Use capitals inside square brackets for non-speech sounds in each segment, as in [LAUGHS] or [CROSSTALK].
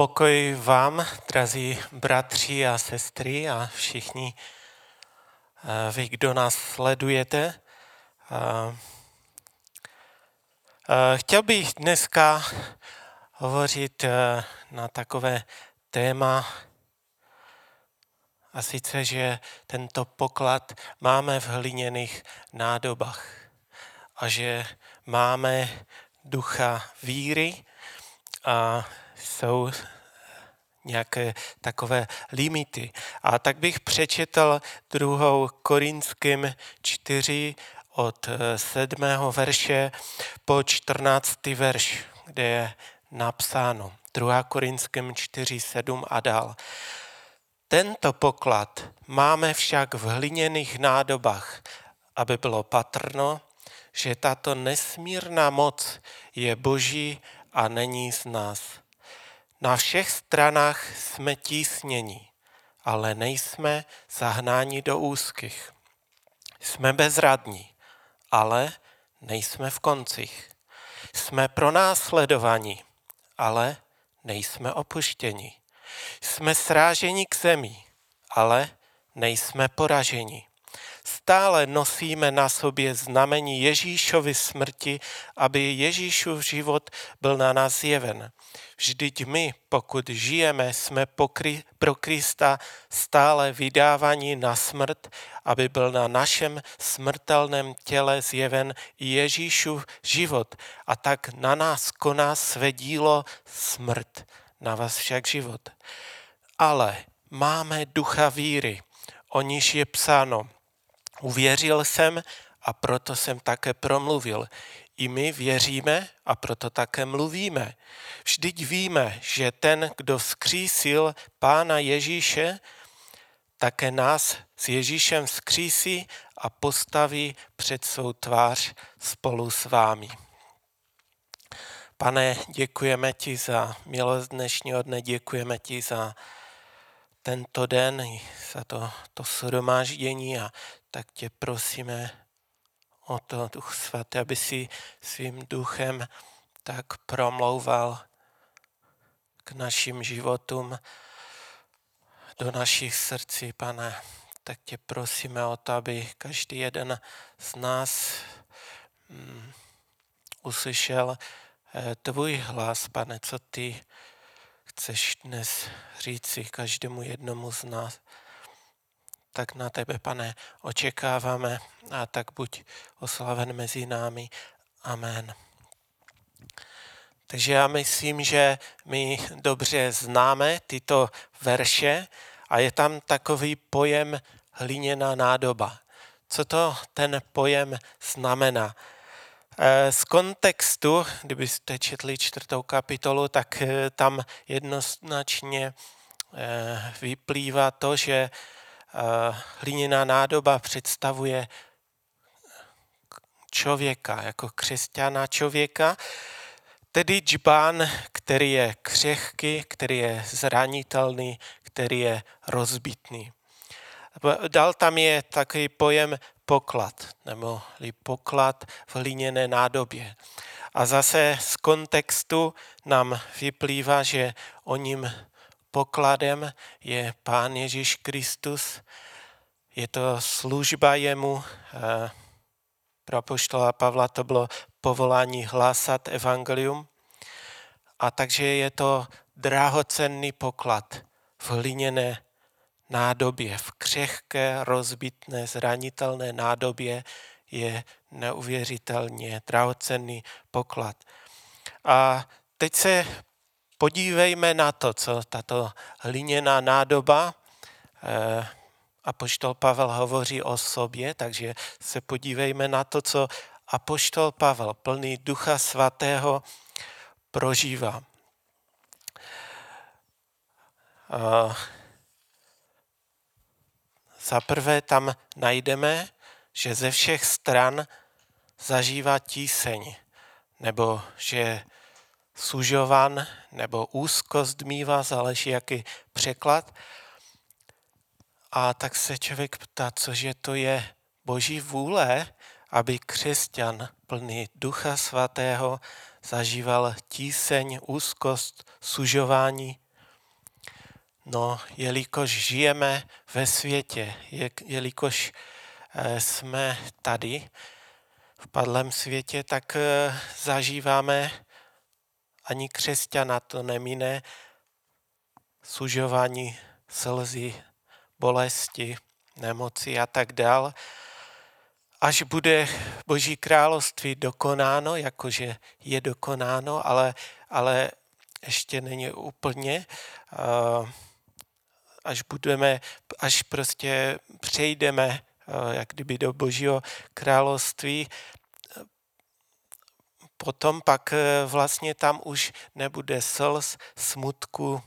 Pokoj vám, drazí bratři a sestry a všichni eh, vy, kdo nás sledujete. Eh, eh, chtěl bych dneska hovořit na takové téma, a sice, že tento poklad máme v hliněných nádobách a že máme ducha víry a jsou nějaké takové limity. A tak bych přečetl druhou Korinským 4 od 7. verše po 14. verš, kde je napsáno 2. Korinským 4, 7 a dál. Tento poklad máme však v hliněných nádobách, aby bylo patrno, že tato nesmírná moc je boží a není z nás. Na všech stranách jsme tísněni, ale nejsme zahnáni do úzkých. Jsme bezradní, ale nejsme v koncích. Jsme pronásledovaní, ale nejsme opuštěni. Jsme sráženi k zemi, ale nejsme poraženi. Stále nosíme na sobě znamení Ježíšovy smrti, aby Ježíšův život byl na nás zjeven. Vždyť my, pokud žijeme, jsme pro Krista stále vydávaní na smrt, aby byl na našem smrtelném těle zjeven Ježíšův život a tak na nás koná své dílo smrt, na vás však život. Ale máme ducha víry, o níž je psáno, uvěřil jsem a proto jsem také promluvil. I my věříme a proto také mluvíme. Vždyť víme, že ten, kdo vzkřísil Pána Ježíše, také nás s Ježíšem vzkřísí a postaví před svou tvář spolu s vámi. Pane, děkujeme ti za milost dnešního dne, děkujeme ti za tento den, za to, to shromáždění a tak tě prosíme, o to, Duch Svatý, aby si svým duchem tak promlouval k našim životům, do našich srdcí, pane. Tak tě prosíme o to, aby každý jeden z nás mm, uslyšel eh, tvůj hlas, pane, co ty chceš dnes říci každému jednomu z nás tak na tebe, pane, očekáváme a tak buď oslaven mezi námi. Amen. Takže já myslím, že my dobře známe tyto verše a je tam takový pojem hliněná nádoba. Co to ten pojem znamená? Eh, z kontextu, kdybyste četli čtvrtou kapitolu, tak eh, tam jednoznačně eh, vyplývá to, že hliněná nádoba představuje člověka, jako křesťana člověka, tedy džbán, který je křehký, který je zranitelný, který je rozbitný. Dal tam je takový pojem poklad, nebo poklad v hliněné nádobě. A zase z kontextu nám vyplývá, že o ním pokladem je Pán Ježíš Kristus. Je to služba jemu. Pro apoštola Pavla to bylo povolání hlásat evangelium. A takže je to drahocenný poklad v hliněné nádobě, v křehké, rozbitné, zranitelné nádobě je neuvěřitelně drahocenný poklad. A teď se podívejme na to, co tato hliněná nádoba, eh, Apoštol Pavel hovoří o sobě, takže se podívejme na to, co Apoštol Pavel, plný Ducha Svatého, prožívá. Uh, za prvé tam najdeme, že ze všech stran zažívá tíseň, nebo že sužovan nebo úzkost mývá, záleží jaký překlad. A tak se člověk ptá, cože to je boží vůle, aby křesťan plný ducha svatého zažíval tíseň, úzkost, sužování. No, jelikož žijeme ve světě, jelikož eh, jsme tady v padlém světě, tak eh, zažíváme, ani křesťana to nemine, sužování, slzy, bolesti, nemoci a tak dál. Až bude Boží království dokonáno, jakože je dokonáno, ale, ale ještě není úplně, až budeme, až prostě přejdeme jak kdyby do Božího království, potom pak e, vlastně tam už nebude slz, smutku.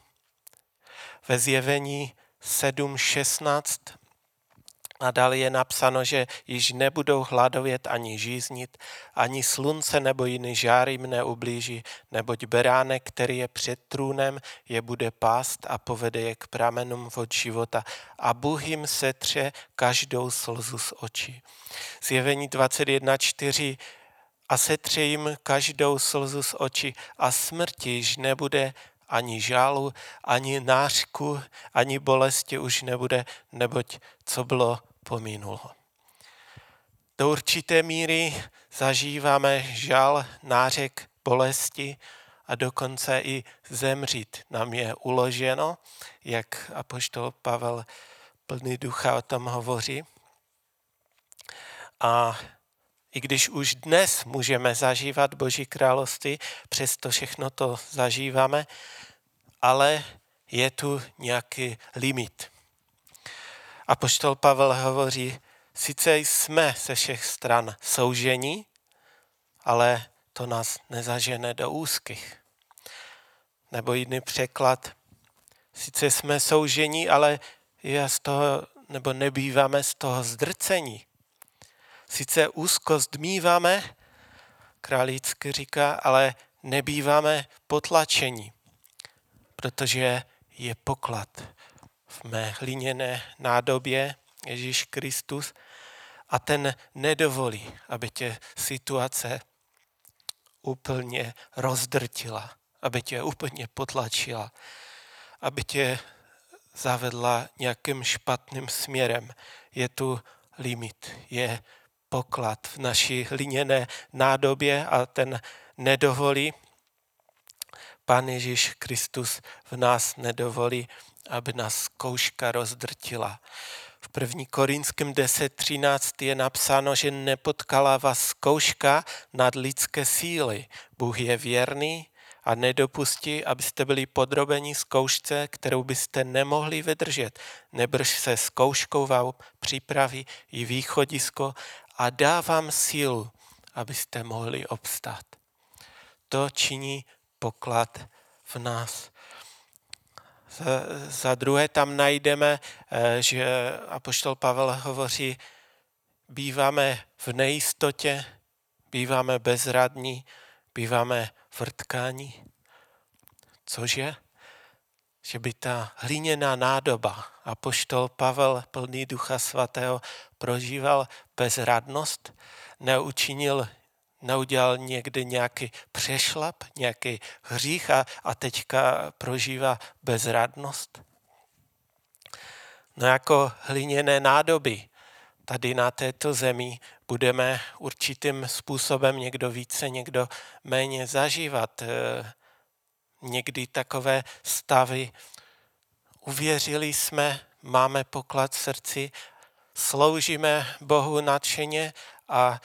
Ve zjevení 7.16 a dále je napsáno, že již nebudou hladovět ani žíznit, ani slunce nebo jiný žár jim neublíží, neboť beránek, který je před trůnem, je bude pást a povede je k pramenům od života a Bůh jim setře každou slzu z očí. Zjevení 21.4 a setře jim každou slzu z očí a smrti již nebude ani žálu, ani nářku, ani bolesti už nebude, neboť co bylo, pominulo. Do určité míry zažíváme žal, nářek, bolesti a dokonce i zemřít nám je uloženo, jak apoštol Pavel plný ducha o tom hovoří. A i když už dnes můžeme zažívat Boží království, přesto všechno to zažíváme, ale je tu nějaký limit. A poštol Pavel hovoří, sice jsme ze všech stran soužení, ale to nás nezažene do úzkých. Nebo jiný překlad, sice jsme soužení, ale je z toho, nebo nebýváme z toho zdrcení. Sice úzkost míváme, králícky říká, ale nebýváme potlačení protože je poklad v mé hliněné nádobě Ježíš Kristus a ten nedovolí, aby tě situace úplně rozdrtila, aby tě úplně potlačila, aby tě zavedla nějakým špatným směrem. Je tu limit, je poklad v naší hliněné nádobě a ten nedovolí, Pán Ježíš Kristus v nás nedovolí, aby nás zkouška rozdrtila. V 1. Korinském 10.13 je napsáno, že nepotkala vás zkouška nad lidské síly. Bůh je věrný a nedopustí, abyste byli podrobeni zkoušce, kterou byste nemohli vydržet. Nebrž se zkouškou vám připraví i východisko a dá vám sílu, abyste mohli obstát. To činí poklad v nás. Za druhé tam najdeme, eh, že apoštol Pavel hovoří, býváme v nejistotě, býváme bezradní, býváme vrtkání. Cože? Že by ta hliněná nádoba, apoštol Pavel plný ducha svatého, prožíval bezradnost, neučinil neudělal někdy nějaký přešlap, nějaký hřích a, a teďka prožívá bezradnost? No jako hliněné nádoby tady na této zemi budeme určitým způsobem někdo více, někdo méně zažívat. Někdy takové stavy. Uvěřili jsme, máme poklad v srdci, sloužíme Bohu nadšeně a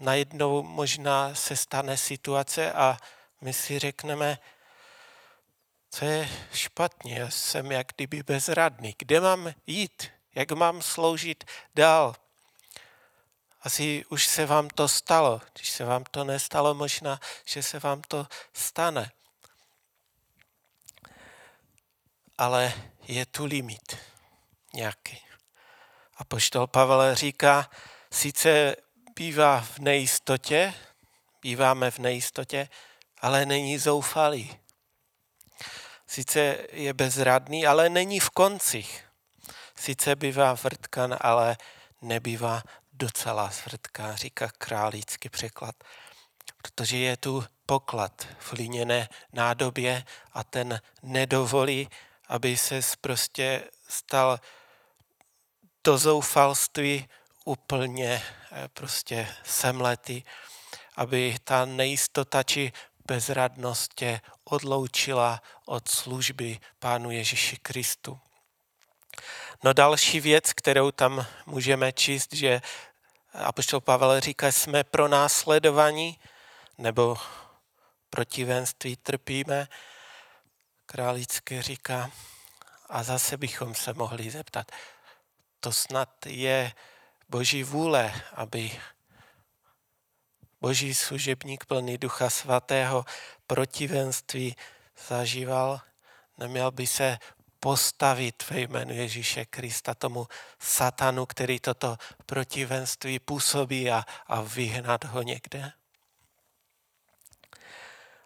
najednou možná se stane situace a my si řekneme, co je špatně, já jsem jak kdyby bezradný. Kde mám jít? Jak mám sloužit dál? Asi už se vám to stalo. Když se vám to nestalo, možná, že se vám to stane. Ale je tu limit nějaký. A poštol Pavel říká, sice bývá v nejistotě, býváme v nejistotě, ale není zoufalý. Sice je bezradný, ale není v koncích. Sice bývá vrtkan, ale nebývá docela zvrtká, říká králícky překlad. Protože je tu poklad v líněné nádobě a ten nedovolí, aby se prostě stal do zoufalství úplně eh, prostě semlety, aby ta nejistota či bezradnost tě odloučila od služby Pánu Ježíši Kristu. No další věc, kterou tam můžeme číst, že Apoštol Pavel říká, jsme pro následovaní, nebo protivenství trpíme. Králické říká, a zase bychom se mohli zeptat, to snad je boží vůle, aby boží služebník plný ducha svatého protivenství zažíval, neměl by se postavit ve jménu Ježíše Krista tomu satanu, který toto protivenství působí a, a vyhnat ho někde?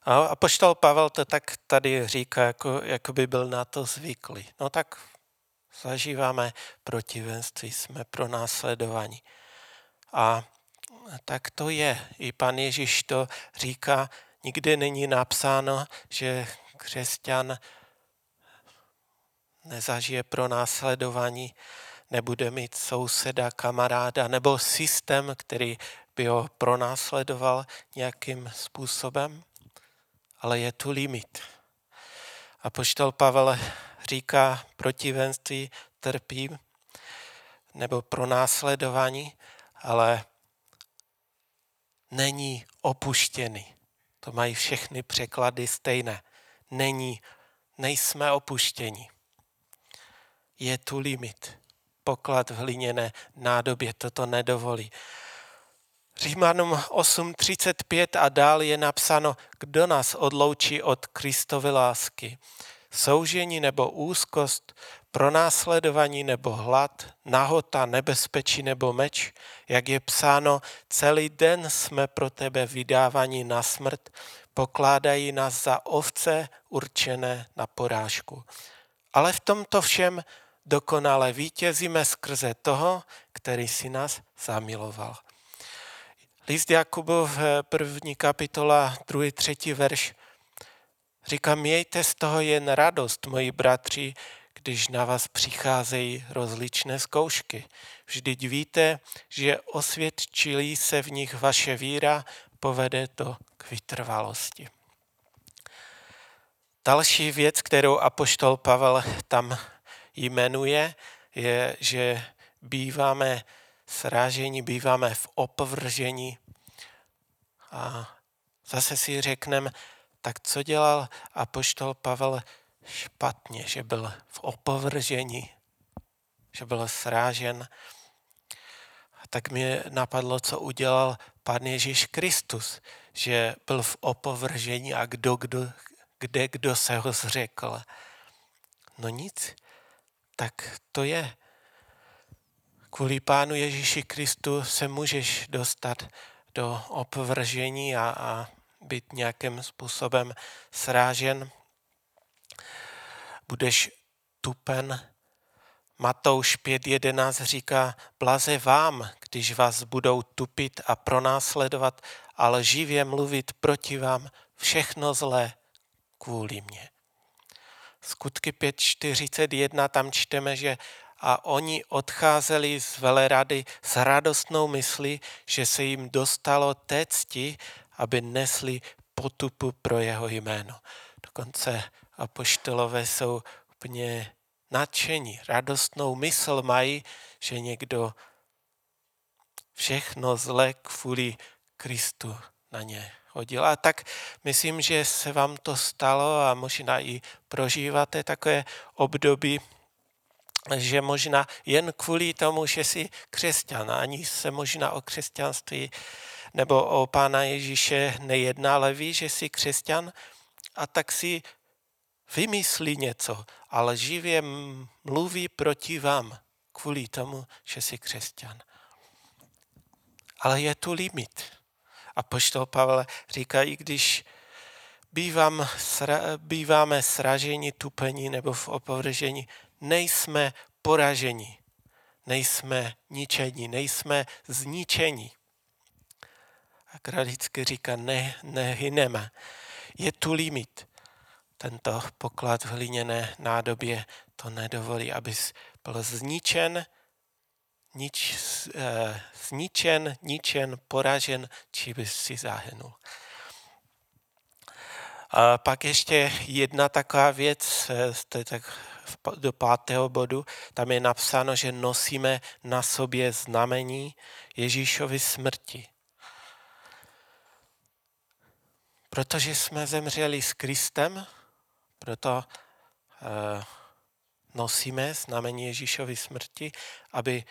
A poštol Pavel to tak tady říká, jako, jako by byl na to zvyklý. No tak zažíváme protivenství, jsme pro následování. A tak to je. I pan Ježíš to říká, nikde není napsáno, že křesťan nezažije pro následování, nebude mít souseda, kamaráda nebo systém, který by ho pronásledoval nějakým způsobem, ale je tu limit. A poštol Pavel říká protivenství trpí nebo pro následování, ale není opuštěný. To mají všechny překlady stejné. Není, nejsme opuštěni. Je tu limit. Poklad v hliněné nádobě toto nedovolí. Římanům 8.35 a dál je napsáno, kdo nás odloučí od Kristovy lásky. Soužení nebo úzkost, pronásledování nebo hlad, nahota, nebezpečí nebo meč, jak je psáno, celý den jsme pro tebe vydávaní na smrt, pokládají nás za ovce určené na porážku. Ale v tomto všem dokonale vítězíme skrze toho, který si nás zamiloval. List Jakubov, první kapitola, druhý, třetí verš, říká, mějte z toho jen radost, moji bratři, když na vás přicházejí rozličné zkoušky. Vždyť víte, že osvědčilí se v nich vaše víra, povede to k vytrvalosti. Další věc, kterou apoštol Pavel tam jmenuje, je, že býváme srážení, býváme v opovržení. A zase si řekneme, tak co dělal apoštol Pavel špatně, že byl v opovržení, že byl srážen. A tak mě napadlo, co udělal Pán Ježíš Kristus, že byl v opovržení a kdo, kdo, kde kdo se ho zřekl. No nic, tak to je. Kvůli Pánu Ježíši Kristu se můžeš dostat do opvržení a, a být nějakým způsobem srážen. Budeš tupen. Matouš 5.11 říká, blaze vám, když vás budou tupit a pronásledovat, ale živě mluvit proti vám všechno zlé kvůli mně. Skutky 5.41 tam čteme, že a oni odcházeli z velerady s radostnou myslí, že se jim dostalo té cti, aby nesli potupu pro jeho jméno. Dokonce apoštolové jsou úplně nadšení, radostnou mysl mají, že někdo všechno zle kvůli Kristu na ně hodil. A tak myslím, že se vám to stalo a možná i prožíváte takové období, že možná jen kvůli tomu, že jsi křesťan, ani se možná o křesťanství nebo o Pána Ježíše nejedná, ale ví, že jsi křesťan a tak si vymyslí něco, ale živě mluví proti vám kvůli tomu, že jsi křesťan. Ale je tu limit. A poštol Pavel říká, i když bývám, sra, býváme sraženi, tupení nebo v opovržení, nejsme poraženi, nejsme ničení, nejsme zničení. A kralicky říká, ne, nehyneme. Je tu limit. tento poklad v hliněné nádobě to nedovolí, abys byl zničen, nič, eh, zničen, ničen, poražen, či bys si zahynul. A pak ještě jedna taková věc, eh, to je tak do pátého bodu, tam je napsáno, že nosíme na sobě znamení Ježíšovy smrti. Protože jsme zemřeli s Kristem, proto eh, nosíme znamení Ježíšovy smrti, aby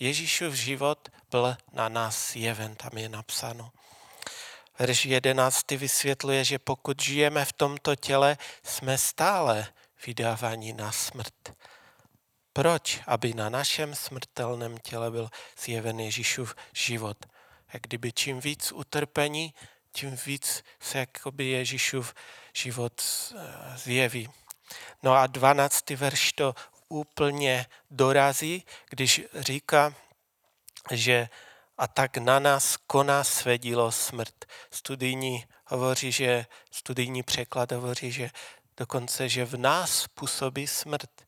Ježíšův život byl na nás jeven, tam je napsáno. Verš 11 vysvětluje, že pokud žijeme v tomto těle, jsme stále vydáváni na smrt. Proč? Aby na našem smrtelném těle byl zjeven Ježíšův život. Jak kdyby čím víc utrpení, tím víc se jakoby Ježíšův život eh, zjeví. No a 12. verš to úplně dorazí, když říká, že a tak na nás koná své dílo smrt. Studijní hovoří, že, studijní překlad hovoří, že dokonce, že v nás působí smrt.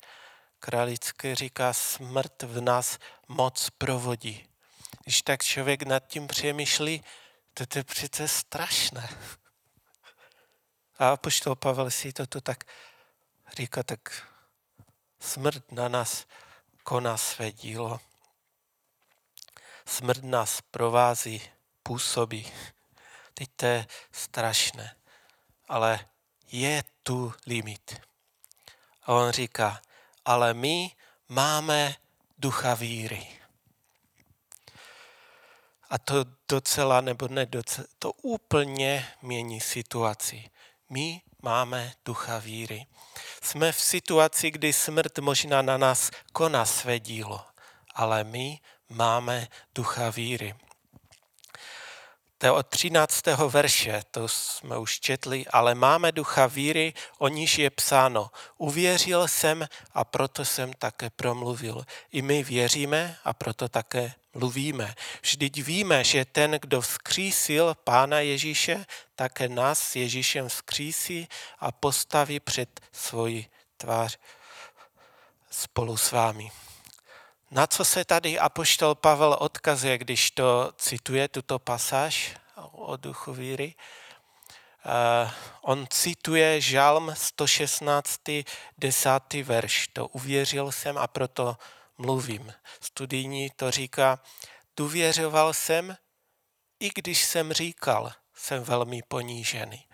Kralické říká, smrt v nás moc provodí. Když tak člověk nad tím přemýšlí, to je přece strašné. A poštol Pavel si to tu tak říká, tak smrt na nás koná své dílo. Smrt nás provází, působí. Teď to je strašné, ale je tu limit. A on říká, ale my máme ducha víry. A to docela nebo ne docela, to úplně mění situaci. My máme ducha víry. Jsme v situaci, kdy smrt možná na nás koná své dílo, ale my máme ducha víry. To je od 13. verše, to jsme už četli, ale máme ducha víry, o níž je psáno. Uvěřil jsem a proto jsem také promluvil. I my věříme a proto také mluvíme. Vždyť víme, že ten, kdo vzkřísil Pána Ježíše, také nás s Ježíšem vzkřísí a postaví před svoji tvář spolu s vámi. Na co se tady apoštol Pavel odkazuje, když to cituje, tuto pasáž o duchu víry? Uh, on cituje žalm 116. 10. verš. To uvěřil jsem a proto mluvím. Studijní to říká, důvěřoval jsem, i když jsem říkal, jsem velmi ponížený.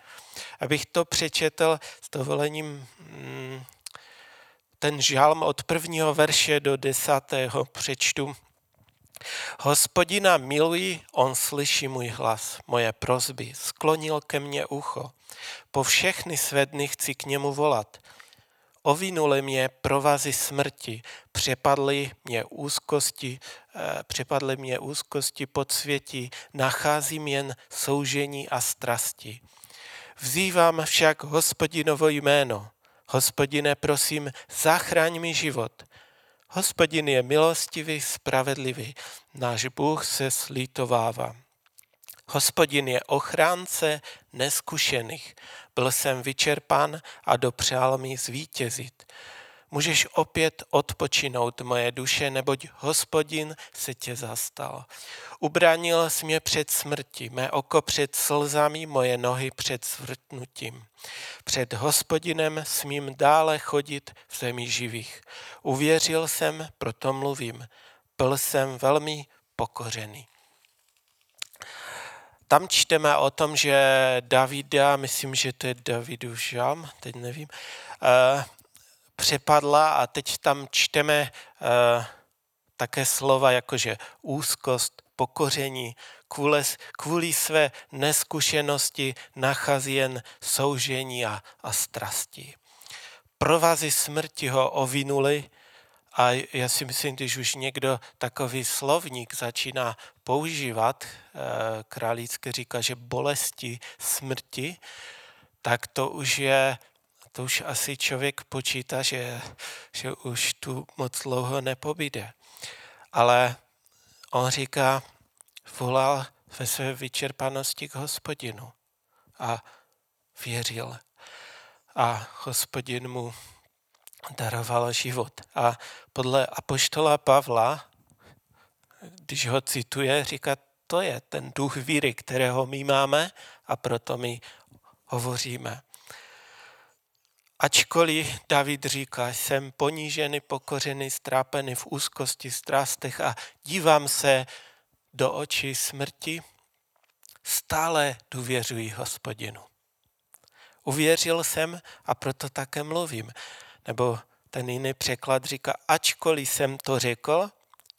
Abych to přečetl s dovolením mm, ten žalm od prvního verše do desátého přečtu. Hospodina miluji, on slyší můj hlas, moje prozby, sklonil ke mně ucho. Po všechny své dny chci k němu volat. Ovinuli mě provazy smrti, přepadly mě úzkosti, eh, přepadly mě úzkosti podsvětí, nacházím jen soužení a strasti. Vzývám však hospodinovo jméno, Hospodine, prosím, zachraň mi život. Hospodin je milostivý, spravedlivý, náš Bůh se slítovává. Hospodin je ochránce neskušených. Byl jsem vyčerpán a dopřál mi zvítězit. Můžeš opět odpočinout moje duše, neboť hospodin se tě zastal. Ubránil jsi mě před smrtí, mé oko před slzami, moje nohy před svrtnutím. Před hospodinem smím dále chodit v zemi živých. Uvěřil jsem, proto mluvím. Byl jsem velmi pokořený. Tam čteme o tom, že Davida, myslím, že to je Davidu žám, teď nevím, uh, přepadla a teď tam čteme uh, také slova jakože úzkost, pokoření, kvůli, kvůli své neskušenosti nachází jen soužení a, a strasti. Provazy smrti ho ovinuli a já si myslím, když už někdo takový slovník začíná používat, eh, králícké říká, že bolesti smrti, tak to už je to už asi člověk počítá, že, že už tu moc dlouho nepobyde. Ale on říká, volal ve své vyčerpanosti k hospodinu a věřil. a hospodin mu daroval život. A podle apoštola Pavla, když ho cituje, říká, to je ten duch víry, kterého my máme a proto my hovoříme. Ačkoliv David říká, jsem ponížený, pokořený, strápený v úzkosti, strastech a dívám se do očí smrti, stále důvěřuji hospodinu. Uvěřil jsem a proto také mluvím. Nebo ten jiný překlad říká, ačkoliv jsem to řekl,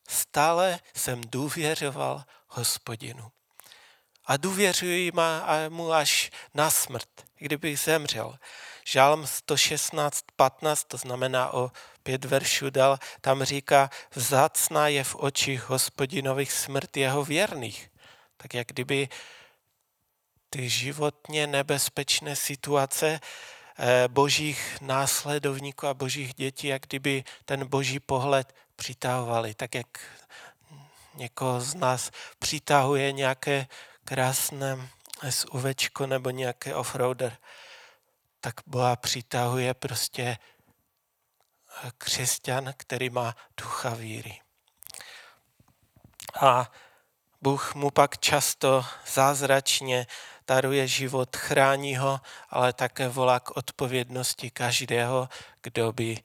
stále jsem důvěřoval hospodinu. A důvěřuji mu až na smrt, kdybych zemřel. Žálm 116, 15, to znamená o pět veršů dal, tam říká, vzácná je v očích hospodinových smrt jeho věrných. Tak jak kdyby ty životně nebezpečné situace eh, božích následovníků a božích dětí, jak kdyby ten boží pohled přitahovali, tak jak někoho z nás přitahuje nějaké krásné SUVčko nebo nějaké offroader, tak Boha přitahuje prostě eh, křesťan, který má ducha víry. A Bůh mu pak často zázračně daruje život, chrání ho, ale také volá k odpovědnosti každého, kdo by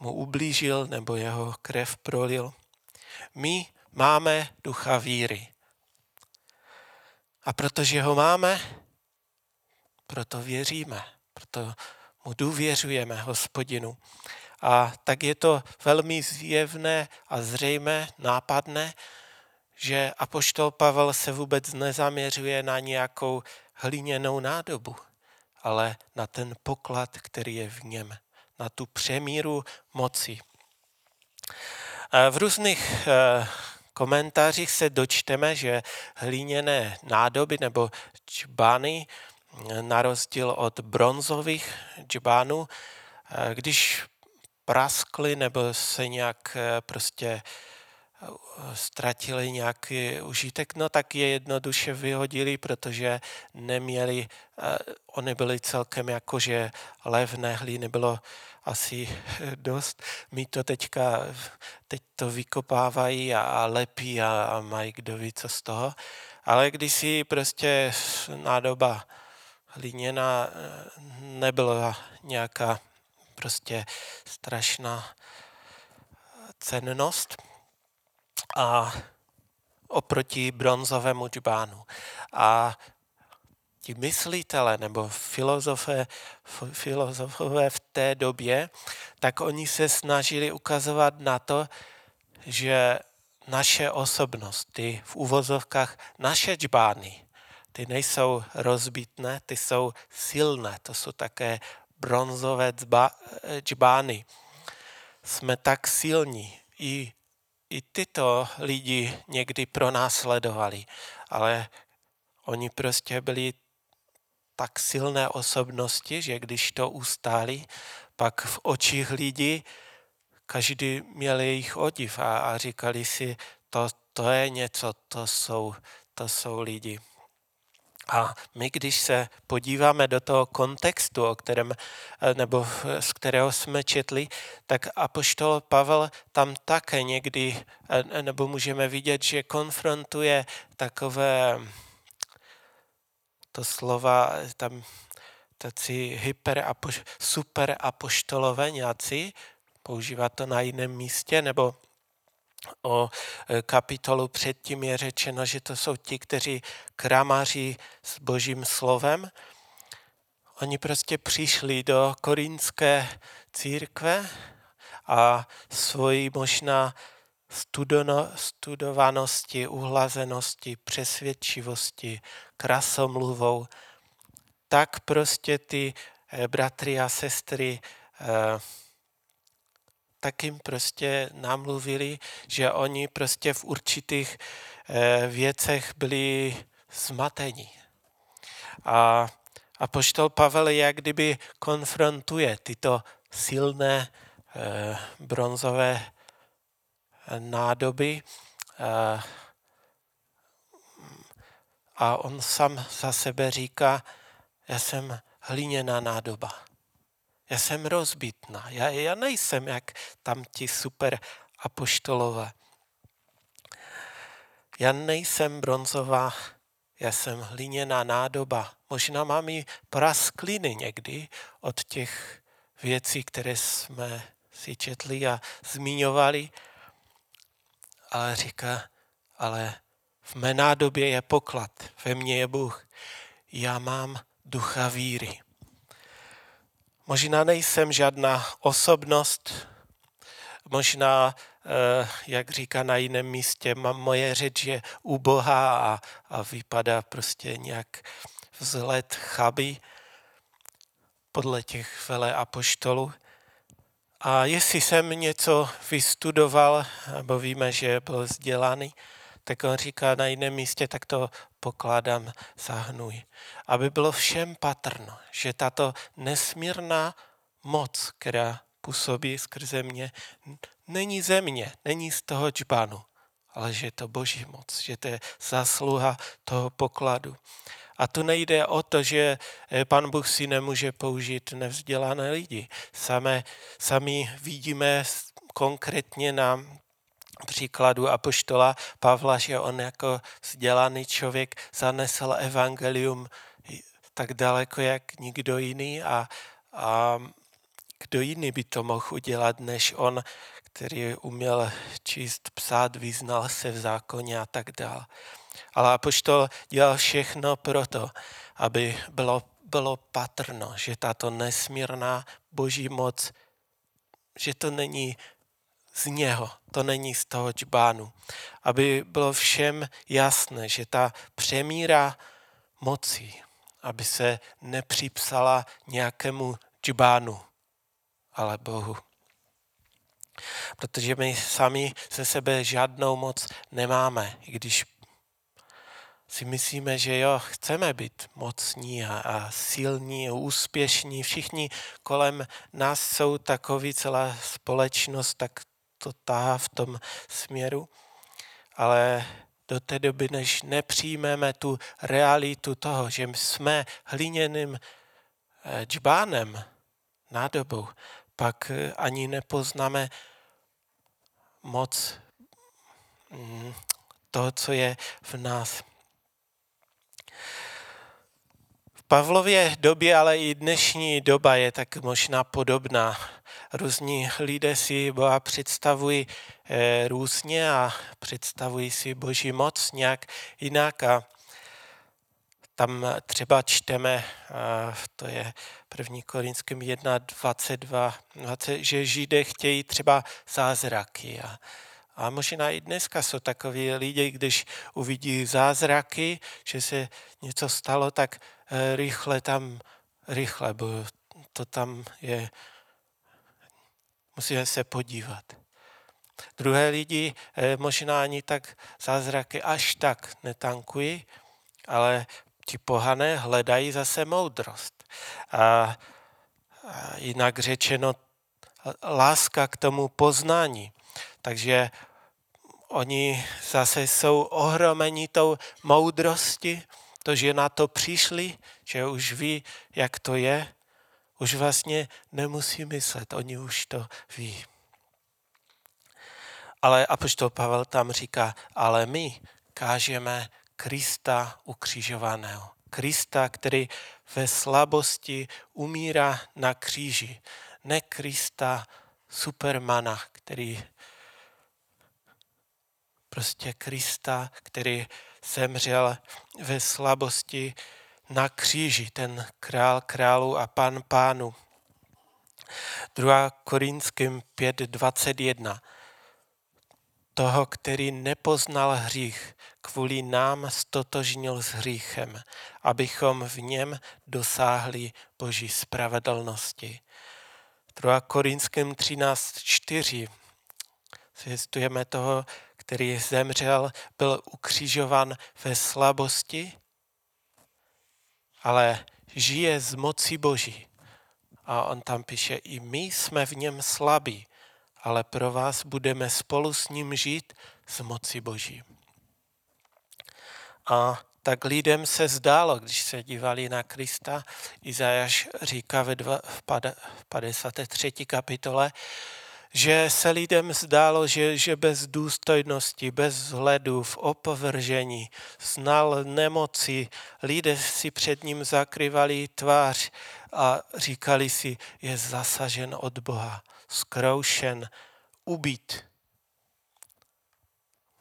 mu ublížil nebo jeho krev prolil. My máme ducha víry. A protože ho máme, proto věříme, proto mu důvěřujeme, hospodinu. A tak je to velmi zjevné a zřejmé, nápadné, že apoštol Pavel se vůbec nezaměřuje na nějakou hliněnou nádobu, ale na ten poklad, který je v něm, na tu přemíru moci. V různých eh, komentářích se dočteme, že hlíněné nádoby nebo čbány, na rozdíl od bronzových čbánů, eh, když praskly nebo se nějak eh, prostě ztratili nějaký užitek, no tak je jednoduše vyhodili, protože neměli, oni byli celkem jakože levné hlíny, bylo asi dost. My to teďka, teď to vykopávají a, a lepí a, a mají kdo ví co z toho. Ale když si prostě nádoba hliněna eh, nebyla nějaká prostě strašná cennost, a oproti bronzovému džbánu. A ti myslitele nebo filozofé, filozofové v té době, tak oni se snažili ukazovat na to, že naše osobnosti, v uvozovkách naše džbány, ty nejsou rozbitné, ty jsou silné, to jsou také bronzové džbány. Jsme tak silní i i tyto lidi někdy pronásledovali, ale oni prostě byli tak silné osobnosti, že když to ustáli, pak v očích lidí každý měl jejich odiv a, a říkali si, to, to je něco, to jsou, to jsou lidi. A my, když se podíváme do toho kontextu, o kterém, eh, nebo z kterého jsme četli, tak apoštol Pavel tam také někdy, eh, nebo můžeme vidět, že konfrontuje takové to slova, tam tací hyper, super apoštolové nějací, používá to na jiném místě, nebo o e, kapitolu předtím je řečeno, že to jsou ti, kteří kramaří s božím slovem. Oni prostě přišli do korínské církve a svoji možná studono, studovanosti, uhlazenosti, přesvědčivosti, krasomluvou, tak prostě ty e, bratry a sestry eh, tak jim prostě namluvili, že oni prostě v určitých eh, věcech byli zmatení. A, a poštol Pavel jak kdyby konfrontuje tyto silné eh, bronzové eh, nádoby a on sám za sebe říká, já jsem hliněná nádoba. Já jsem rozbitná. Já, já nejsem jak tam ti super apoštolové. Já nejsem bronzová, já jsem hliněná nádoba. Možná mám i praskliny někdy od těch věcí, které jsme si četli a zmiňovali. Ale říká, ale v mé nádobě je poklad, ve mně je Bůh. Já mám ducha víry. Možná nejsem žádná osobnost, možná, eh, jak říká na jiném místě, mám moje řeč je ubohá a, a vypadá prostě nějak vzhled chabý podle těch vele apoštolů. A jestli jsem něco vystudoval, nebo víme, že byl vzdělaný, tak on říká na jiném místě, tak to pokládám za hnůj. Aby bylo všem patrno, že tato nesmírná moc, která působí skrze mě, není ze mě, není z toho čbanu, ale že je to boží moc, že to je zasluha toho pokladu. A tu nejde o to, že eh, pan Bůh si nemůže použít nevzdělané lidi. Samé, sami vidíme konkrétně na příkladu apoštola Pavla, že on jako vzdělaný člověk zanesl evangelium tak daleko, jak nikdo jiný a, a kdo jiný by to mohl udělat, než on, který uměl číst, psát, vyznal se v zákoně a tak dále. Ale apoštol dělal všechno proto, aby bylo, bylo patrno, že tato nesmírná boží moc, že to není z něho, to není z toho čbánu. Aby bylo všem jasné, že ta přemíra moci, aby se nepřipsala nějakému čbánu, ale Bohu. Protože my sami ze sebe žádnou moc nemáme, i když si myslíme, že jo, chceme být mocní a, a silní, a úspěšní. Všichni kolem nás jsou takový, celá společnost tak to táhá v tom směru. Ale do té doby, než nepřijmeme tu realitu toho, že jsme hliněným eh, džbánem nádobou, pak eh, ani nepoznáme moc mm, toho, co je v nás. V Pavlově době, ale i dnešní doba je tak možná podobná. Různí lidé si Boha představují eh, různě a představují si Boží moc nějak jinak a tam třeba čteme, to je 1. Korinským 1, 22, 20, že Židé chtějí třeba zázraky. A, a možná i dneska jsou takový lidi, když uvidí zázraky, že se něco stalo, tak eh, rychle tam, rychle, bo to tam je, musíme se podívat. Druhé lidi eh, možná ani tak zázraky až tak netankují, ale ti pohané hledají zase moudrost. A, jinak řečeno, láska k tomu poznání. Takže oni zase jsou ohromeni tou moudrosti, to, že na to přišli, že už ví, jak to je, už vlastně nemusí myslet, oni už to ví. Ale apoštol Pavel tam říká, ale my kážeme Krista ukřižovaného. Krista, který ve slabosti umírá na kříži. Ne Krista supermana, který prostě Krista, který zemřel ve slabosti na kříži, ten král králu a pan pánu. 2. Korinským 5.21 toho, který nepoznal hřích, kvůli nám stotožnil s hříchem, abychom v něm dosáhli Boží spravedlnosti. 2. Korinským 13.4 zjistujeme toho, který zemřel, byl ukřižovan ve slabosti, ale žije z moci Boží. A on tam píše, i my jsme v něm slabí, ale pro vás budeme spolu s ním žít z moci Boží. A tak lidem se zdálo, když se dívali na Krista, Izajáš říká ve v 53. kapitole, že se lidem zdálo, že, že bez důstojnosti, bez vzhledu, v opovržení, znal nemoci, lidé si před ním zakrývali tvář a říkali si, je zasažen od Boha, skroušen, ubít.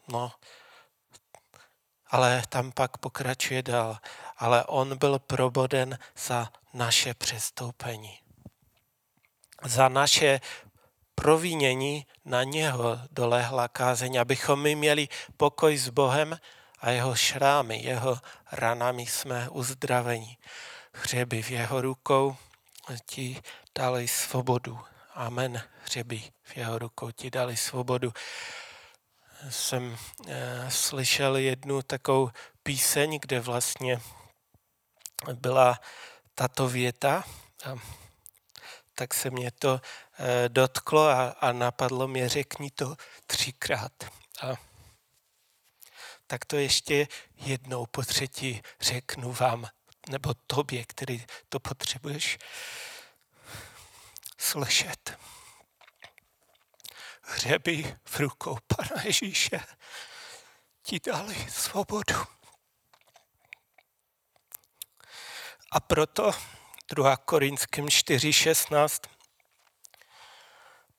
No, ale tam pak pokračuje dál. Ale on byl proboden za naše přestoupení. Za naše provinění na něho dolehla kázeň, abychom my měli pokoj s Bohem a jeho šrámy, jeho ranami jsme uzdraveni. Hřeby v jeho rukou ti dali svobodu. Amen. Hřeby v jeho rukou ti dali svobodu. Jsem e, slyšel jednu takovou píseň, kde vlastně byla tato věta. Tak se mě to eh, dotklo a, a napadlo mě, řekni to třikrát. A tak to ještě jednou po třetí řeknu vám, nebo tobě, který to potřebuješ slyšet. Hřeby v rukou Pana Ježíše ti dali svobodu. A proto 2. Korinským 4.16.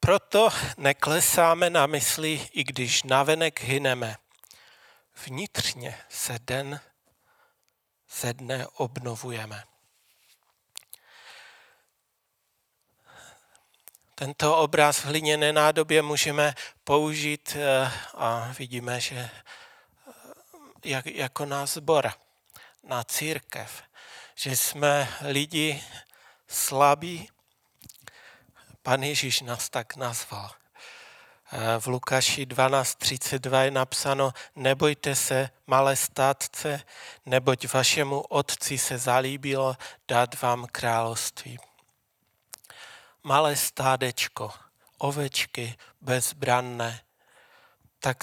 Proto neklesáme na mysli, i když navenek hyneme. Vnitřně se den ze dne obnovujeme. Tento obraz v hliněné nádobě můžeme použít eh, a vidíme, že eh, jak, jako na zbor, na církev že jsme lidi slabí. Pan Ježíš nás tak nazval. V Lukáši 12.32 je napsáno, nebojte se, malé státce, neboť vašemu otci se zalíbilo dát vám království. Malé stádečko, ovečky bezbranné, tak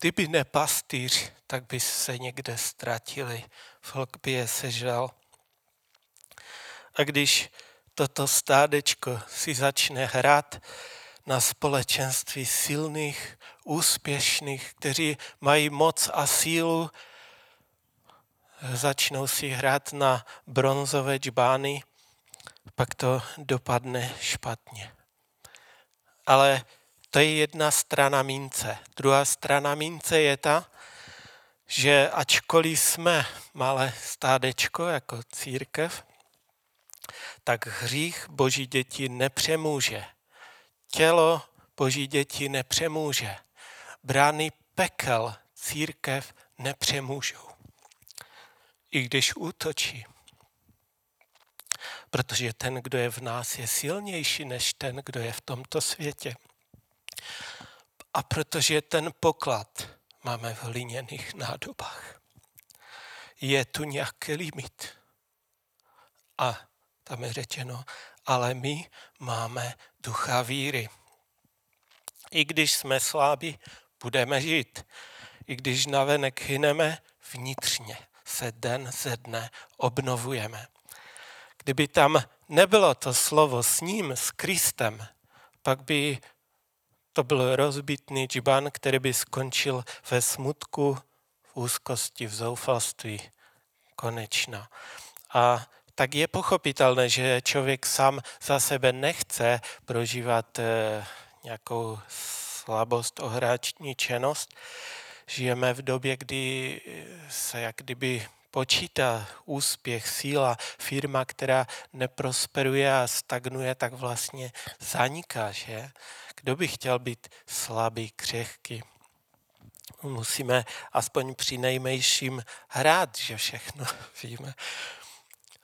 kdyby ne pastýř, tak by se někde ztratili. Vlk by je sežral. A když toto stádečko si začne hrát na společenství silných, úspěšných, kteří mají moc a sílu, začnou si hrát na bronzové džbány, pak to dopadne špatně. Ale to je jedna strana mince. Druhá strana mince je ta, že ačkoliv jsme malé stádečko jako církev, tak hřích boží děti nepřemůže. Tělo boží děti nepřemůže. Brány pekel církev nepřemůžou. I když útočí. Protože ten, kdo je v nás, je silnější než ten, kdo je v tomto světě. A protože ten poklad máme v hliněných nádobách. Je tu nějaký limit. A tam je řečeno, ale my máme ducha víry. I když jsme slábí, budeme žít. I když navenek hyneme, vnitřně se den ze dne obnovujeme. Kdyby tam nebylo to slovo s ním, s Kristem, pak by to byl rozbitný džban, který by skončil ve smutku, v úzkosti, v zoufalství. Konečná. A tak je pochopitelné, že člověk sám za sebe nechce prožívat eh, nějakou slabost, ohráčničenost. Žijeme v době, kdy se jak kdyby počítá úspěch, síla, firma, která neprosperuje a stagnuje, tak vlastně zaniká, že? Kdo by chtěl být slabý, křehký? Musíme aspoň při nejmejším hrát, že všechno [LAUGHS] víme.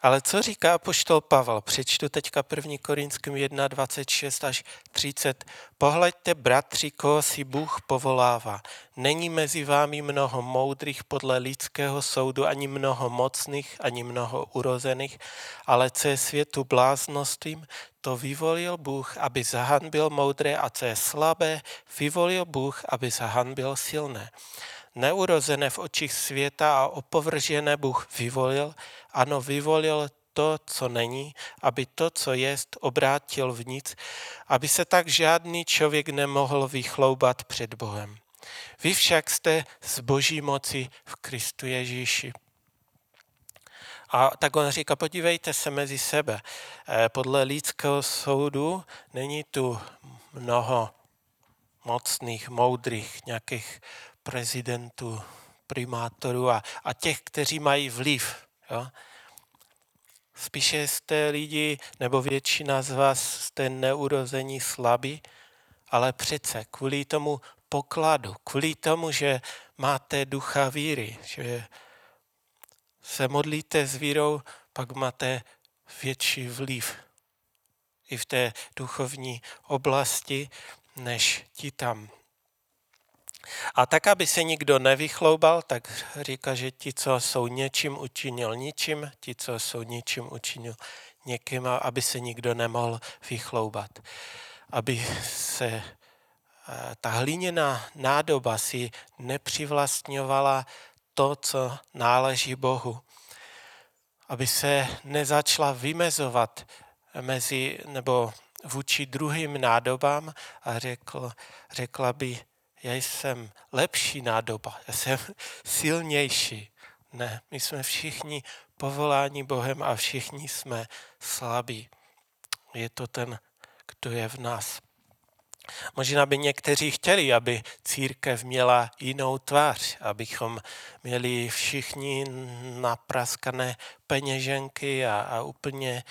Ale co říká poštol Pavel? Přečtu teďka 1. Korinským 1, 26 až 30. Pohleďte, bratři, koho si Bůh povolává. Není mezi vámi mnoho moudrých podle lidského soudu, ani mnoho mocných, ani mnoho urozených, ale co je světu bláznostvím, to vyvolil Bůh, aby zahanbil moudré a co je slabé, vyvolil Bůh, aby zahanbil silné. neurozené v očích světa a opovržené Bůh vyvolil, ano, vyvolil to, co není, aby to, co jest, obrátil v nic, aby se tak žádný člověk nemohl vychloubat před Bohem. Vy však jste z boží moci v Kristu Ježíši. A tak on říká, podívejte se mezi sebe. Eh, podle lidského soudu není tu mnoho mocných, moudrých, nějakých prezidentů, primátorů a, a těch, kteří mají vliv. Jo? Spíše jste lidi, nebo většina z vás jste neurození slabí, ale přece kvůli tomu pokladu, kvůli tomu, že máte ducha víry, že se modlíte s vírou, pak máte větší vliv i v té duchovní oblasti, než ti tam. A tak, aby se nikdo nevychloubal, tak říká, že ti, co jsou něčím učinil ničím, ti, co jsou ničím učinil někým, aby se nikdo nemohl vychloubat. Aby se eh, ta hliněná nádoba si nepřivlastňovala to, co náleží Bohu. Aby se nezačala vymezovat mezi, nebo vůči druhým nádobám a řekl, řekla by, já jsem lepší nádoba, já jsem silnější. Ne, my jsme všichni povoláni Bohem a všichni jsme slabí. Je to ten, kdo je v nás. Možná by někteří chtěli, aby církev měla jinou tvář, abychom měli všichni napraskané peněženky a, a úplně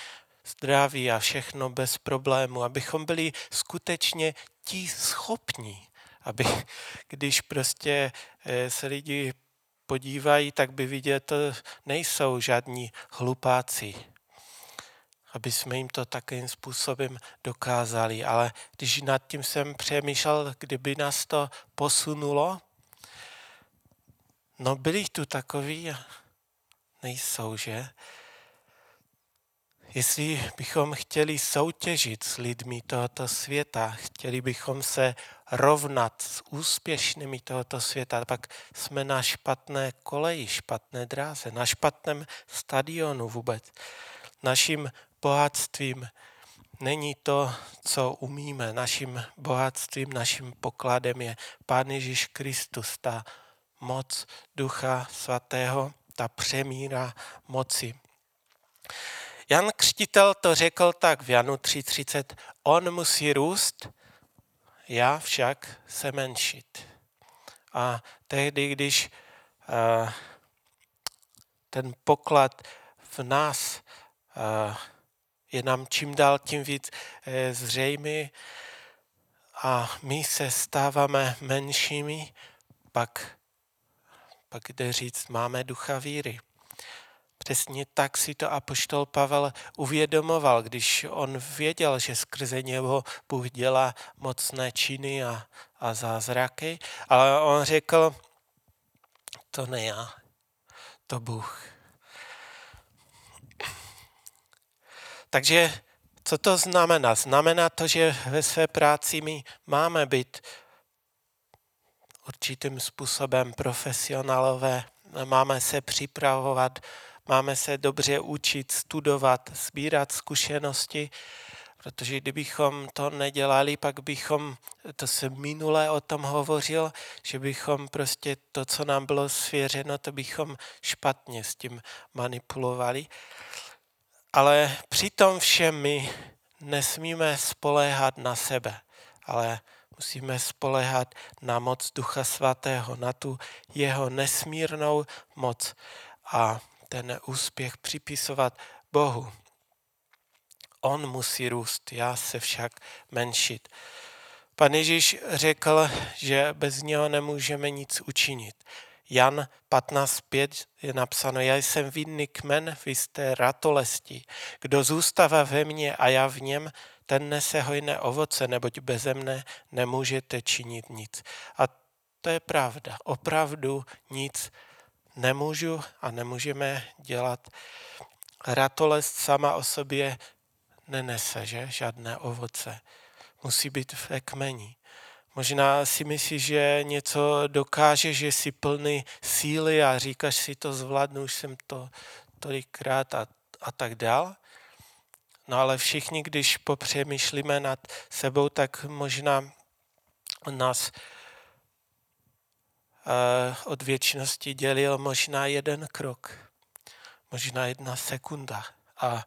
zdraví a všechno bez problému, abychom byli skutečně ti schopní, aby [LAUGHS] když prostě eh, se lidi podívají, tak by vidět, to nejsou žádní hlupáci, aby jsme jim to takovým způsobem dokázali. Ale když nad tím jsem přemýšlel, kdyby nás to posunulo, no byli tu takový, nejsou, že? Jestli bychom chtěli soutěžit s lidmi tohoto světa, chtěli bychom se rovnat s úspěšnými tohoto světa, pak jsme na špatné koleji, špatné dráze, na špatném stadionu vůbec. Naším bohatstvím není to, co umíme. Naším bohatstvím, naším pokladem je Pán Ježíš Kristus, ta moc Ducha Svatého, ta přemíra moci. Jan Křtitel to řekl tak v Janu 3.30. On musí růst, já však se menšit. A tehdy, když uh, ten poklad v nás uh, je nám čím dál tím víc uh, zřejmý a my se stáváme menšími, pak, pak jde říct, máme ducha víry. Přesně tak si to apoštol Pavel uvědomoval, když on věděl, že skrze něho Bůh dělá mocné činy a, a zázraky, ale on řekl, to ne já, to Bůh. Takže co to znamená? Znamená to, že ve své práci my máme být určitým způsobem profesionálové, máme se připravovat Máme se dobře učit, studovat, sbírat zkušenosti, protože kdybychom to nedělali, pak bychom, to se minule o tom hovořil, že bychom prostě to, co nám bylo svěřeno, to bychom špatně s tím manipulovali. Ale přitom všem my nesmíme spoléhat na sebe, ale musíme spoléhat na moc Ducha Svatého, na tu jeho nesmírnou moc. A ten úspěch připisovat Bohu. On musí růst, já se však menšit. Pan Ježíš řekl, že bez něho nemůžeme nic učinit. Jan 15.5 je napsáno, já jsem vinný kmen, vy jste ratolesti. Kdo zůstává ve mně a já v něm, ten nese hojné ovoce, neboť beze mne nemůžete činit nic. A to je pravda. Opravdu nic nemůžu a nemůžeme dělat. Ratolest sama o sobě nenese, že? Žádné ovoce. Musí být v kmeni. Možná si myslíš, že něco dokáže, že jsi plný síly a říkáš si to zvládnu, už jsem to tolikrát a, a tak dál. No ale všichni, když popřemýšlíme nad sebou, tak možná nás od věčnosti dělil možná jeden krok, možná jedna sekunda a,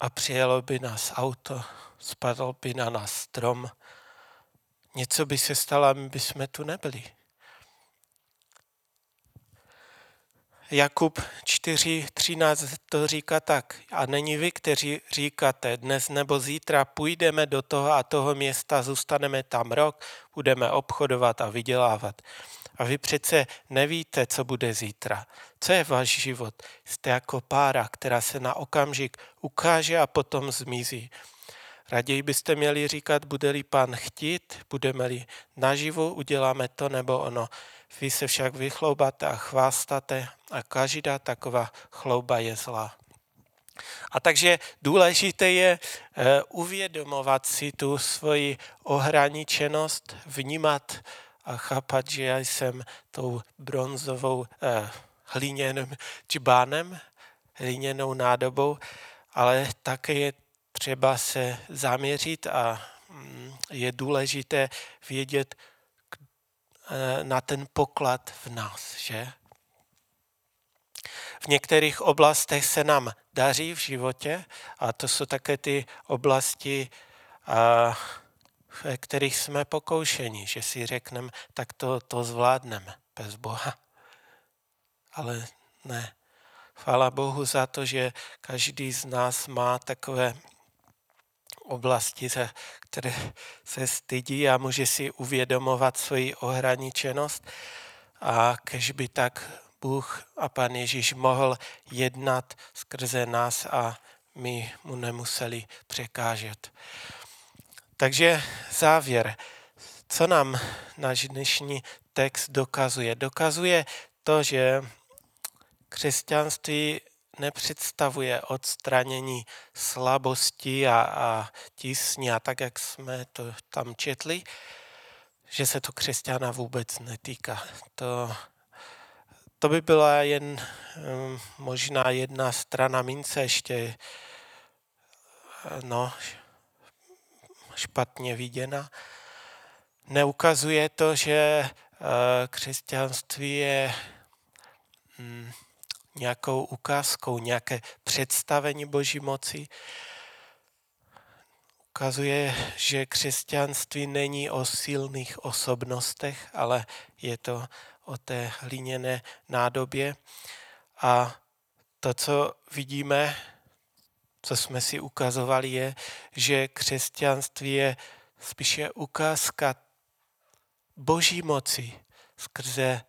a přijelo by nás auto, spadl by na nás strom, něco by se stalo a my bychom tu nebyli. Jakub 4.13 to říká tak. A není vy, kteří říkáte, dnes nebo zítra půjdeme do toho a toho města, zůstaneme tam rok, budeme obchodovat a vydělávat. A vy přece nevíte, co bude zítra. Co je váš život? Jste jako pára, která se na okamžik ukáže a potom zmizí. Raději byste měli říkat, bude-li pán chtít, budeme-li naživu, uděláme to nebo ono. Vy se však vychloubáte a chvástáte a každá taková chlouba je zlá. A takže důležité je eh, uvědomovat si tu svoji ohraničenost, vnímat a chápat, že já jsem tou bronzovou eh, hliněným čbánem, hliněnou nádobou, ale také je třeba se zaměřit a mm, je důležité vědět na ten poklad v nás, že? V některých oblastech se nám daří v životě a to jsou také ty oblasti, ve kterých jsme pokoušeni, že si řekneme, tak to, to zvládneme bez Boha. Ale ne. Chvála Bohu za to, že každý z nás má takové oblasti, které se stydí a může si uvědomovat svoji ohraničenost a kež by tak Bůh a Pan Ježíš mohl jednat skrze nás a my mu nemuseli překážet. Takže závěr. Co nám náš dnešní text dokazuje? Dokazuje to, že křesťanství nepředstavuje odstranění slabosti a, a tísní a tak, jak jsme to tam četli, že se to křesťana vůbec netýká. To, to by byla jen um, možná jedna strana mince ještě no, špatně viděna. Neukazuje to, že uh, křesťanství je um, nějakou ukázkou, nějaké představení Boží moci. Ukazuje, že křesťanství není o silných osobnostech, ale je to o té hliněné nádobě. A to, co vidíme, co jsme si ukazovali, je, že křesťanství je spíše ukázka boží moci skrze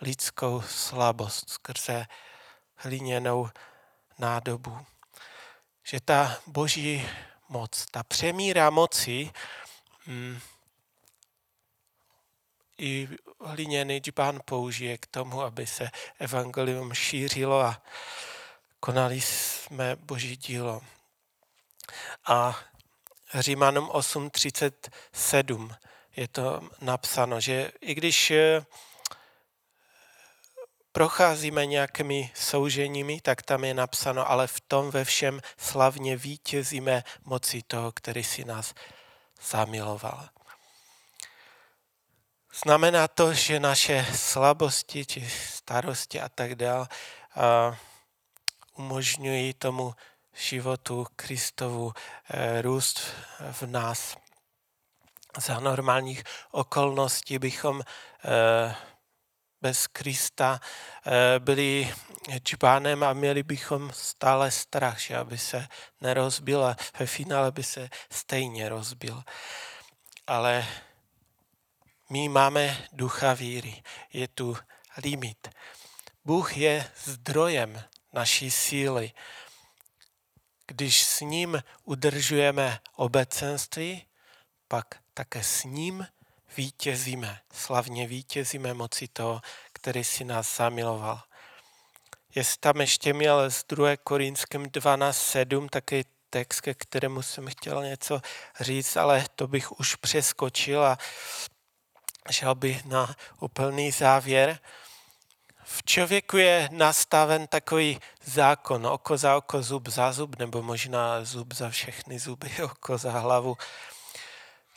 lidskou slabost, skrze hliněnou nádobu. Že ta boží moc, ta přemíra moci mm, i hliněný džbán použije k tomu, aby se evangelium šířilo a konali jsme boží dílo. A Římanům 8.37 je to napsáno, že i když procházíme nějakými souženími, tak tam je napsáno, ale v tom ve všem slavně vítězíme moci toho, který si nás zamiloval. Znamená to, že naše slabosti či starosti a tak dále umožňují tomu životu Kristovu eh, růst v nás. Za normálních okolností bychom eh, bez Krista eh, byli čbánem a měli bychom stále strach, že aby se nerozbil a ve finále by se stejně rozbil. Ale my máme ducha víry, je tu limit. Bůh je zdrojem naší síly. Když s ním udržujeme obecenství, pak také s ním vítězíme, slavně vítězíme moci toho, který si nás zamiloval. Jestli tam ještě měl z 2. Korinském 12.7 taky text, ke kterému jsem chtěl něco říct, ale to bych už přeskočil a šel bych na úplný závěr. V člověku je nastaven takový zákon, oko za oko, zub za zub, nebo možná zub za všechny zuby, [LAUGHS] oko za hlavu.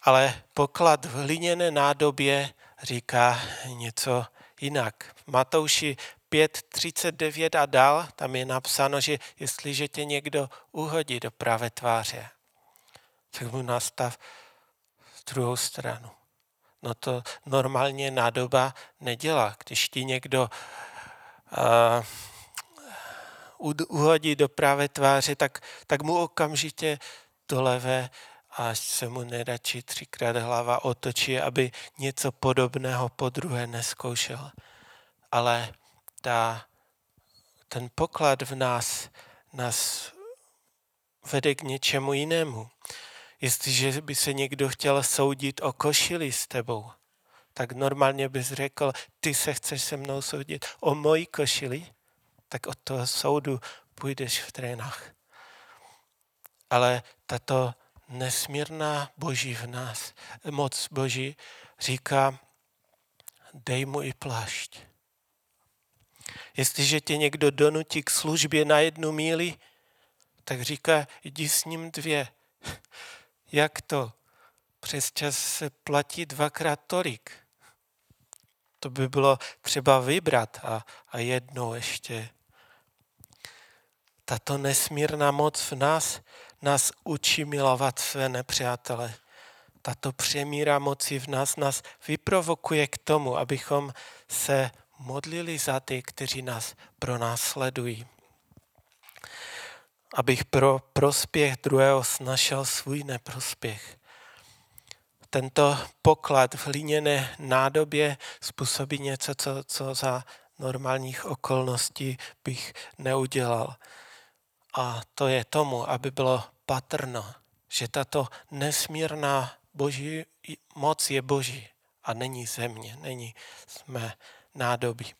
Ale poklad v hliněné nádobě říká něco jinak. Matouši 5.39 a dál, tam je napsáno, že jestliže tě někdo uhodí do pravé tváře, tak mu nastav druhou stranu. No to normálně nádoba nedělá. Když ti někdo uh, uhodí do pravé tváře, tak, tak mu okamžitě do levé až se mu neradši třikrát hlava otočí, aby něco podobného po druhé neskoušel. Ale ta, ten poklad v nás nás vede k něčemu jinému. Jestliže by se někdo chtěl soudit o košili s tebou, tak normálně bys řekl, ty se chceš se mnou soudit o moji košili, tak od toho soudu půjdeš v trénách. Ale tato nesmírná boží v nás, moc boží říká, dej mu i plášť. Jestliže tě někdo donutí k službě na jednu míli, tak říká, jdi s ním dvě. [LAUGHS] Jak to? Přes čas se platí dvakrát tolik. To by bylo třeba vybrat a, a jednou ještě. Tato nesmírná moc v nás nás učí milovat své nepřátele. Tato přemíra moci v nás nás vyprovokuje k tomu, abychom se modlili za ty, kteří nás pro nás sledují. Abych pro prospěch druhého snašel svůj neprospěch. Tento poklad v hliněné nádobě způsobí něco, co, co za normálních okolností bych neudělal. A to je tomu, aby bylo patrno, že tato nesmírná boží moc je boží a není země, není jsme nádobí.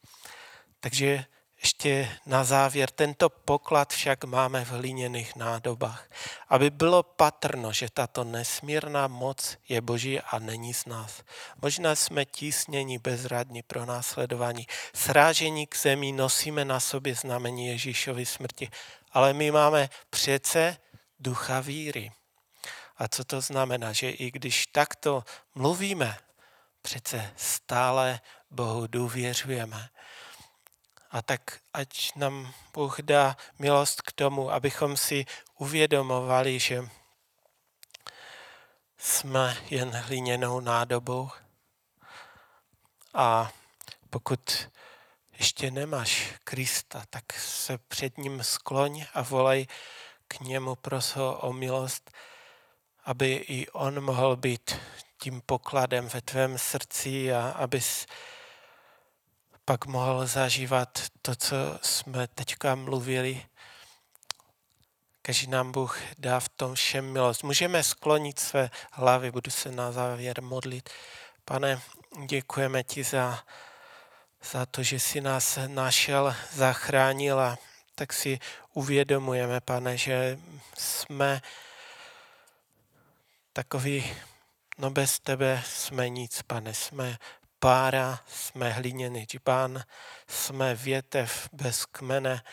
Takže ještě na závěr, tento poklad však máme v hliněných nádobách, aby bylo patrno, že tato nesmírná moc je boží a není z nás. Možná jsme tísněni, bezradní pro následování, srážení k zemi, nosíme na sobě znamení Ježíšovy smrti, ale my máme přece ducha víry. A co to znamená? Že i když takto mluvíme, přece stále Bohu důvěřujeme. A tak ať nám Bůh dá milost k tomu, abychom si uvědomovali, že jsme jen hliněnou nádobou. A pokud ještě nemáš Krista, tak se před ním skloň a volej k němu, pros ho o milost, aby i on mohl být tím pokladem ve tvém srdci a abys pak mohl zažívat to, co jsme teďka mluvili. Každý nám Bůh dá v tom všem milost. Můžeme sklonit své hlavy, budu se na závěr modlit. Pane, děkujeme ti za, za to, že jsi nás našel, zachránil a tak si uvědomujeme, pane, že jsme takový, no bez tebe jsme nic, pane, jsme pára, jsme hliněný džbán, jsme větev bez kmene,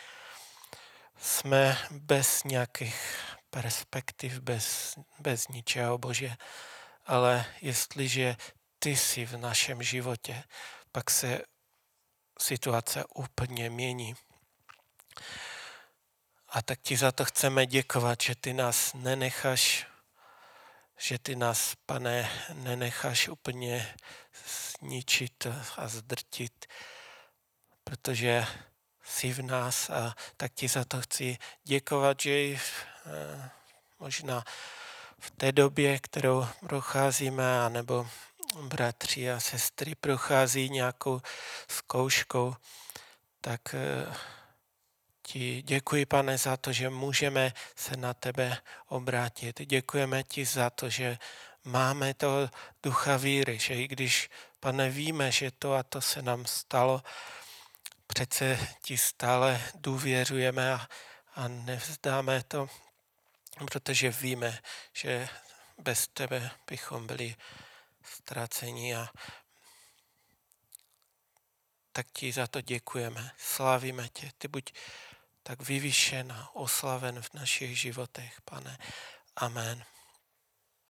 jsme bez nějakých perspektiv, bez, bez ničeho, Bože. Ale jestliže ty jsi v našem životě, pak se situace úplně mění. A tak ti za to chceme děkovat, že ty nás nenecháš, že ty nás, pane, nenecháš úplně zničit a zdrtit, protože jsi v nás a tak ti za to chci děkovat, že eh, možná v té době, kterou procházíme, anebo bratři a sestry prochází nějakou zkouškou, tak eh, ti děkuji, pane, za to, že můžeme se na tebe obrátit. Děkujeme ti za to, že máme to ducha víry, že i když, pane, víme, že to a to se nám stalo, přece ti stále důvěřujeme a, a nevzdáme to. protože víme, že bez tebe bychom byli ztraceni a tak ti za to děkujeme, slavíme tě. Ty buď tak vyvyšen a oslaven v našich životech, pane. Amen.